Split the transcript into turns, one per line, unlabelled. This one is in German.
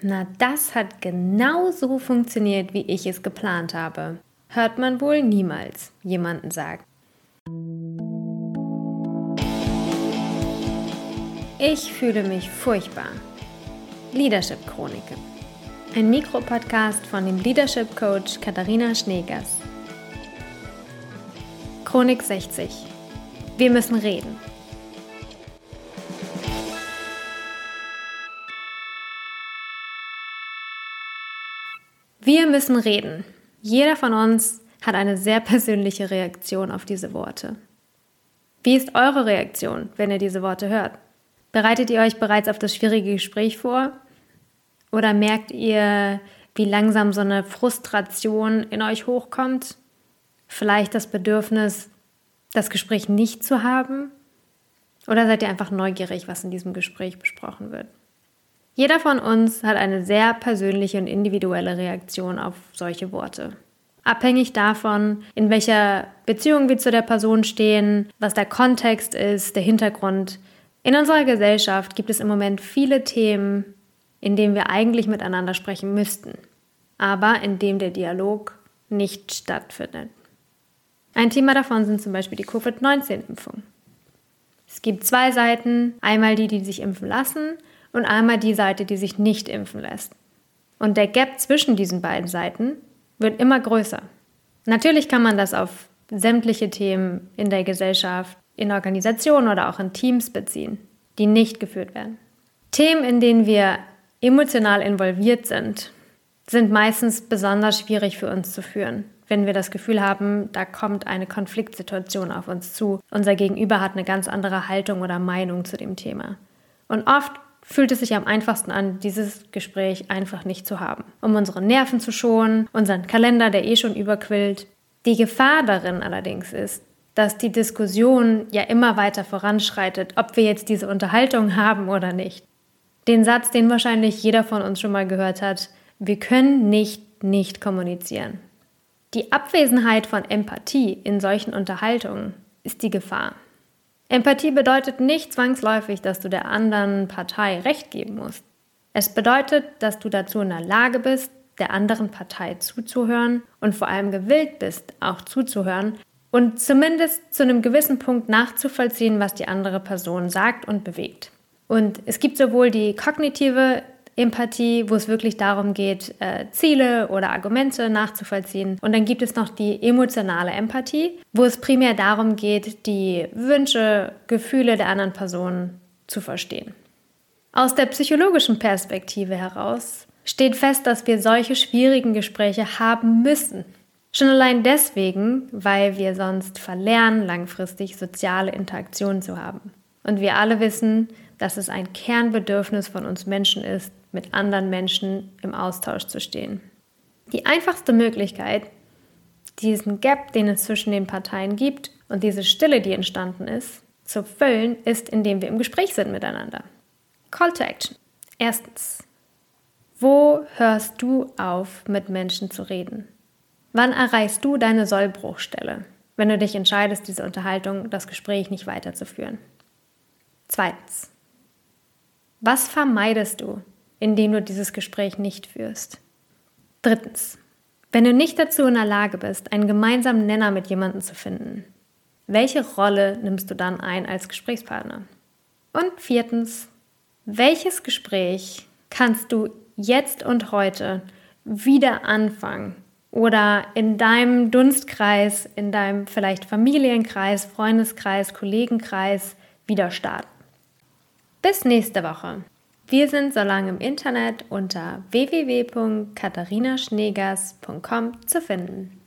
Na, das hat genau so funktioniert, wie ich es geplant habe. Hört man wohl niemals jemanden sagen. Ich fühle mich furchtbar. Leadership Chroniken. Ein Mikropodcast von dem Leadership Coach Katharina Schneegers. Chronik 60. Wir müssen reden. Wir müssen reden. Jeder von uns hat eine sehr persönliche Reaktion auf diese Worte. Wie ist eure Reaktion, wenn ihr diese Worte hört? Bereitet ihr euch bereits auf das schwierige Gespräch vor? Oder merkt ihr, wie langsam so eine Frustration in euch hochkommt? Vielleicht das Bedürfnis, das Gespräch nicht zu haben? Oder seid ihr einfach neugierig, was in diesem Gespräch besprochen wird? Jeder von uns hat eine sehr persönliche und individuelle Reaktion auf solche Worte. Abhängig davon, in welcher Beziehung wir zu der Person stehen, was der Kontext ist, der Hintergrund. In unserer Gesellschaft gibt es im Moment viele Themen, in denen wir eigentlich miteinander sprechen müssten, aber in dem der Dialog nicht stattfindet. Ein Thema davon sind zum Beispiel die Covid-19-Impfung. Es gibt zwei Seiten, einmal die, die sich impfen lassen und einmal die Seite, die sich nicht impfen lässt. Und der Gap zwischen diesen beiden Seiten wird immer größer. Natürlich kann man das auf sämtliche Themen in der Gesellschaft, in Organisationen oder auch in Teams beziehen, die nicht geführt werden. Themen, in denen wir emotional involviert sind, sind meistens besonders schwierig für uns zu führen, wenn wir das Gefühl haben, da kommt eine Konfliktsituation auf uns zu. Unser Gegenüber hat eine ganz andere Haltung oder Meinung zu dem Thema. Und oft fühlt es sich am einfachsten an, dieses Gespräch einfach nicht zu haben, um unsere Nerven zu schonen, unseren Kalender, der eh schon überquillt. Die Gefahr darin allerdings ist, dass die Diskussion ja immer weiter voranschreitet, ob wir jetzt diese Unterhaltung haben oder nicht. Den Satz, den wahrscheinlich jeder von uns schon mal gehört hat, wir können nicht nicht kommunizieren. Die Abwesenheit von Empathie in solchen Unterhaltungen ist die Gefahr. Empathie bedeutet nicht zwangsläufig, dass du der anderen Partei Recht geben musst. Es bedeutet, dass du dazu in der Lage bist, der anderen Partei zuzuhören und vor allem gewillt bist, auch zuzuhören und zumindest zu einem gewissen Punkt nachzuvollziehen, was die andere Person sagt und bewegt. Und es gibt sowohl die kognitive Empathie, wo es wirklich darum geht, äh, Ziele oder Argumente nachzuvollziehen. Und dann gibt es noch die emotionale Empathie, wo es primär darum geht, die Wünsche, Gefühle der anderen Person zu verstehen. Aus der psychologischen Perspektive heraus steht fest, dass wir solche schwierigen Gespräche haben müssen. Schon allein deswegen, weil wir sonst verlernen, langfristig soziale Interaktion zu haben. Und wir alle wissen, dass es ein Kernbedürfnis von uns Menschen ist, mit anderen Menschen im Austausch zu stehen. Die einfachste Möglichkeit, diesen Gap, den es zwischen den Parteien gibt und diese Stille, die entstanden ist, zu füllen, ist, indem wir im Gespräch sind miteinander. Call to Action. Erstens. Wo hörst du auf, mit Menschen zu reden? Wann erreichst du deine Sollbruchstelle, wenn du dich entscheidest, diese Unterhaltung, das Gespräch nicht weiterzuführen? Zweitens. Was vermeidest du, indem du dieses Gespräch nicht führst? Drittens. Wenn du nicht dazu in der Lage bist, einen gemeinsamen Nenner mit jemandem zu finden, welche Rolle nimmst du dann ein als Gesprächspartner? Und viertens, welches Gespräch kannst du jetzt und heute wieder anfangen oder in deinem Dunstkreis, in deinem vielleicht Familienkreis, Freundeskreis, Kollegenkreis wieder starten? Bis nächste Woche. Wir sind so lange im Internet unter www.katharinaschneegers.com zu finden.